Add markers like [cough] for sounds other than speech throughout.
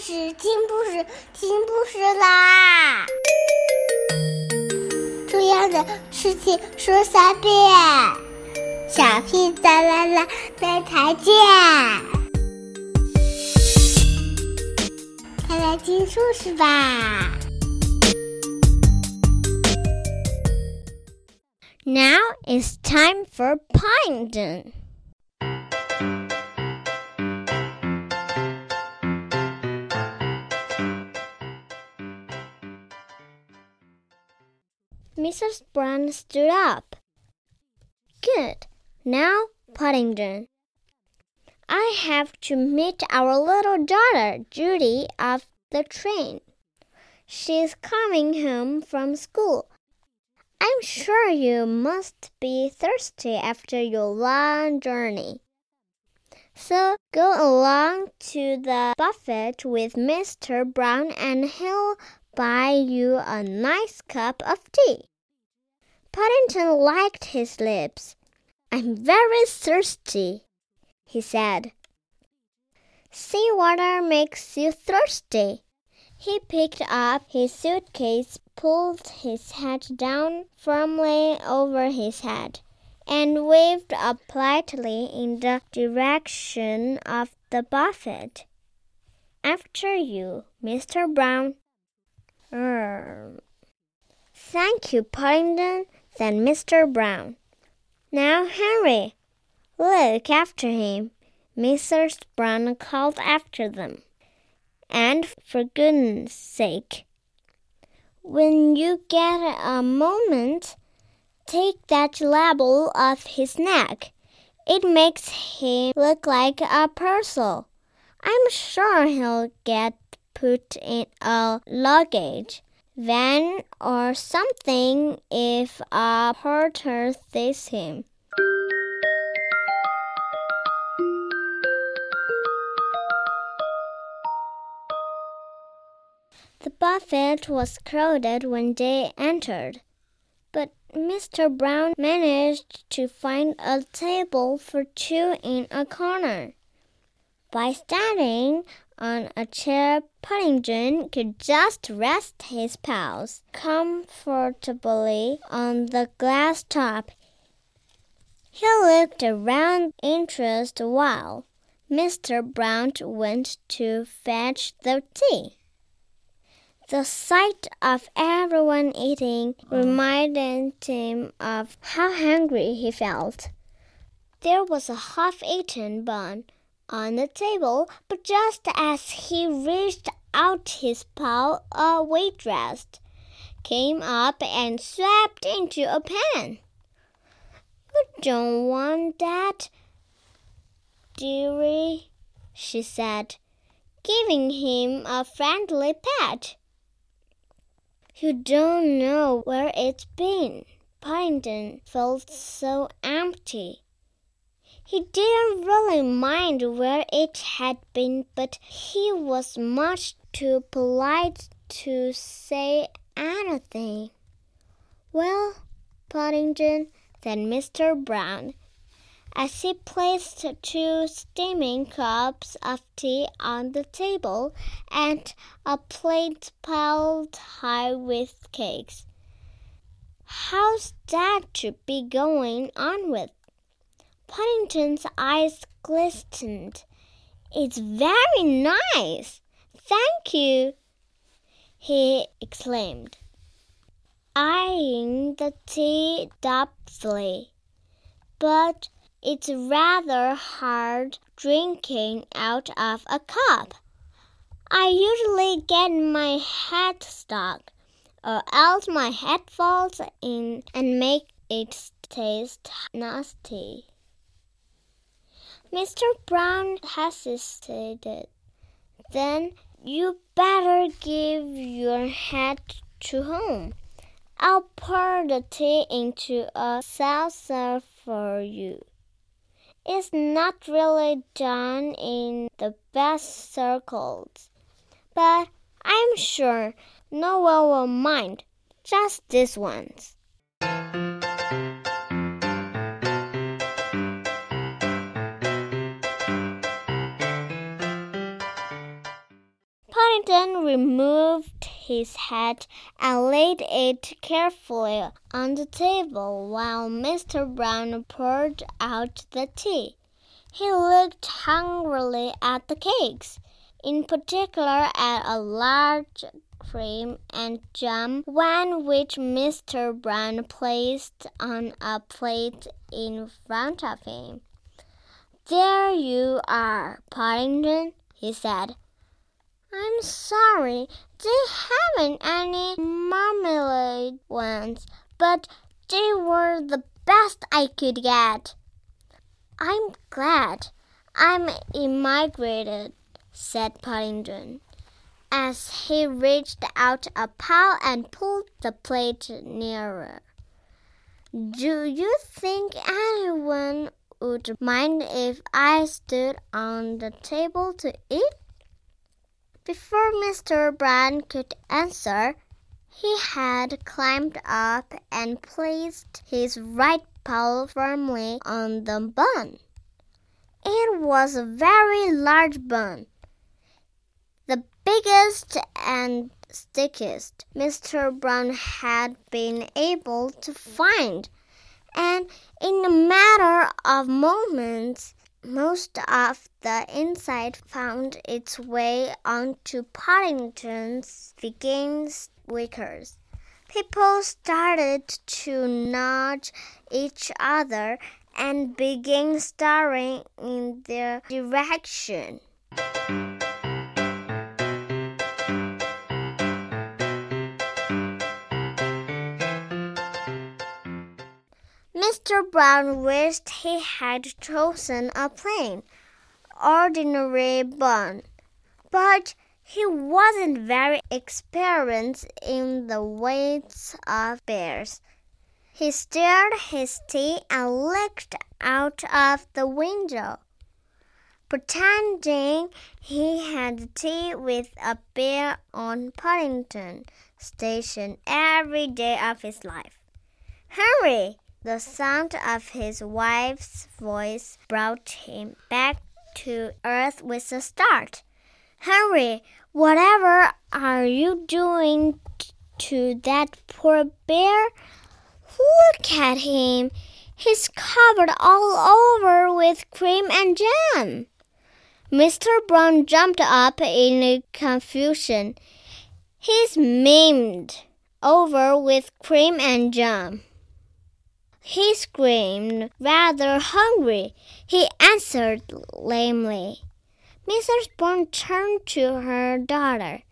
事，听故事，听故事啦！重要的事情说三遍，小屁哒啦啦，明天见！快来听故事吧！Now it's time for Paddington. Mrs. Brown stood up. Good. Now, Paddington. I have to meet our little daughter, Judy, off the train. She's coming home from school. I'm sure you must be thirsty after your long journey. So go along to the buffet with Mr. Brown and he'll buy you a nice cup of tea. Paddington liked his lips. I'm very thirsty, he said. Sea water makes you thirsty. He picked up his suitcase, pulled his hat down firmly over his head, and waved up politely in the direction of the buffet. After you, Mr. Brown. Er. Thank you, Paddington said Mr. Brown. Now, Henry, look after him, Mrs. Brown called after them. And for goodness sake, when you get a moment, take that label off his neck. It makes him look like a parcel. I'm sure he'll get put in a luggage van or something if a porter sees him. The buffet was crowded when they entered, but Mr. Brown managed to find a table for two in a corner. By standing on a chair, Paddington could just rest his paws comfortably on the glass top. He looked around interest while Mr. Brown went to fetch the tea. The sight of everyone eating reminded him of how hungry he felt. There was a half eaten bun on the table, but just as he reached out his paw, a waitress came up and swept into a pan. You don't want that, dearie, she said, giving him a friendly pat. You don't know where it's been. Paddington felt so empty. He didn't really mind where it had been, but he was much too polite to say anything. Well, Paddington, said Mr. Brown, as he placed two steaming cups of tea on the table and a plate piled high with cakes. How's that to be going on with? Paddington's eyes glistened. It's very nice. Thank you, he exclaimed, eyeing the tea doubtfully. But it's rather hard drinking out of a cup. I usually get my head stuck, or else my head falls in and make it taste nasty. Mr. Brown hesitated. Then you better give your hat to home. I'll pour the tea into a saucer for you. It's not really done in the best circles, but I'm sure no one will mind, just this once. Paddington removed his hat and laid it carefully on the table while Mr. Brown poured out the tea. He looked hungrily at the cakes, in particular at a large cream and jam one which Mr. Brown placed on a plate in front of him. There you are, Paddington, he said. I'm sorry they haven't any marmalade ones, but they were the best I could get. I'm glad I'm immigrated, said Paddington, as he reached out a paw and pulled the plate nearer. Do you think anyone would mind if I stood on the table to eat? Before Mr. Brown could answer, he had climbed up and placed his right paw firmly on the bun. It was a very large bun, the biggest and stickiest Mr. Brown had been able to find, and in a matter of moments most of the inside found its way onto Paddington's vegan wickers. People started to nudge each other and began staring in their direction. Mr. Brown wished he had chosen a plain, ordinary bun, but he wasn't very experienced in the ways of bears. He stirred his tea and looked out of the window, pretending he had tea with a bear on Paddington Station every day of his life. Henry! The sound of his wife's voice brought him back to earth with a start. Henry, whatever are you doing to that poor bear? Look at him. He's covered all over with cream and jam. Mr. Brown jumped up in confusion. He's maimed over with cream and jam. He screamed, rather hungry. He answered lamely. Mrs. Brown turned to her daughter.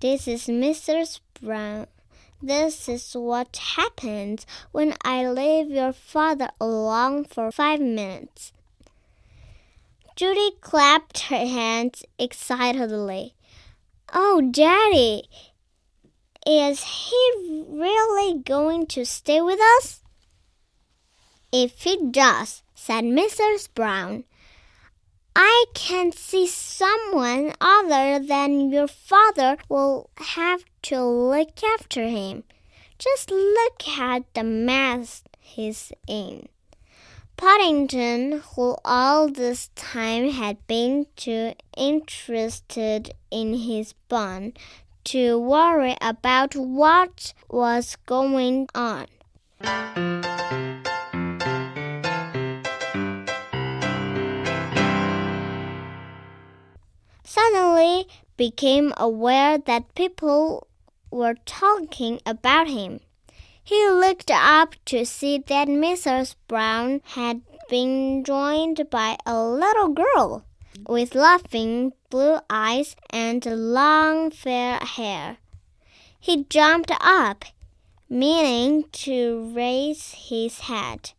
This is Mrs. Brown. This is what happens when I leave your father alone for five minutes. Judy clapped her hands excitedly. Oh, Daddy, is he really going to stay with us? If he does, said Mrs. Brown, I can see someone other than your father will have to look after him. Just look at the mess he's in. Paddington, who all this time had been too interested in his bun to worry about what was going on. Suddenly became aware that people were talking about him. He looked up to see that Mrs. Brown had been joined by a little girl with laughing blue eyes and long fair hair. He jumped up, meaning to raise his hat,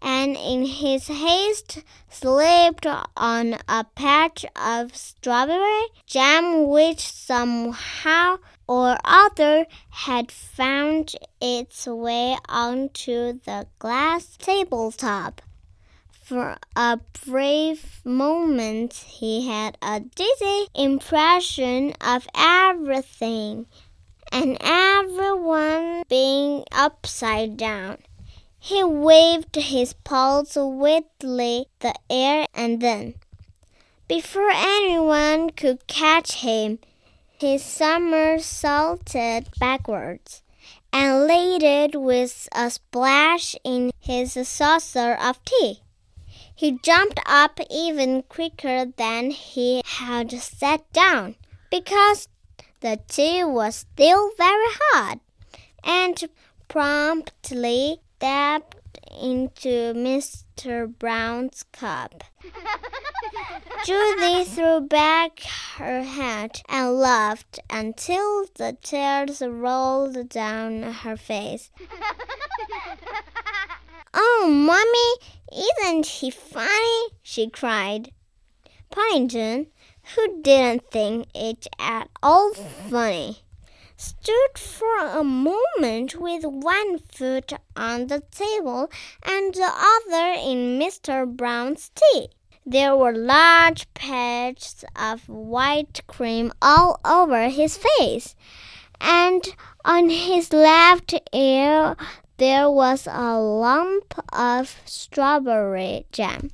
and in his haste slipped on a patch of strawberry jam which somehow or other had found its way onto the glass tabletop. For a brief moment he had a dizzy impression of everything and everyone being upside down. He waved his paws wildly the air and then, before anyone could catch him, his somersaulted backwards and landed with a splash in his saucer of tea. He jumped up even quicker than he had sat down because the tea was still very hot and promptly dabbed into Mr. Brown's cup. [laughs] Judy threw back her head and laughed until the tears rolled down her face. [laughs] oh, Mommy, isn't he funny? she cried. Paddington, who didn't think it at all funny, stood for a moment with one foot on the table and the other in Mr. Brown's tea. There were large patches of white cream all over his face, and on his left ear there was a lump of strawberry jam.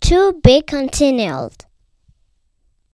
To be continued.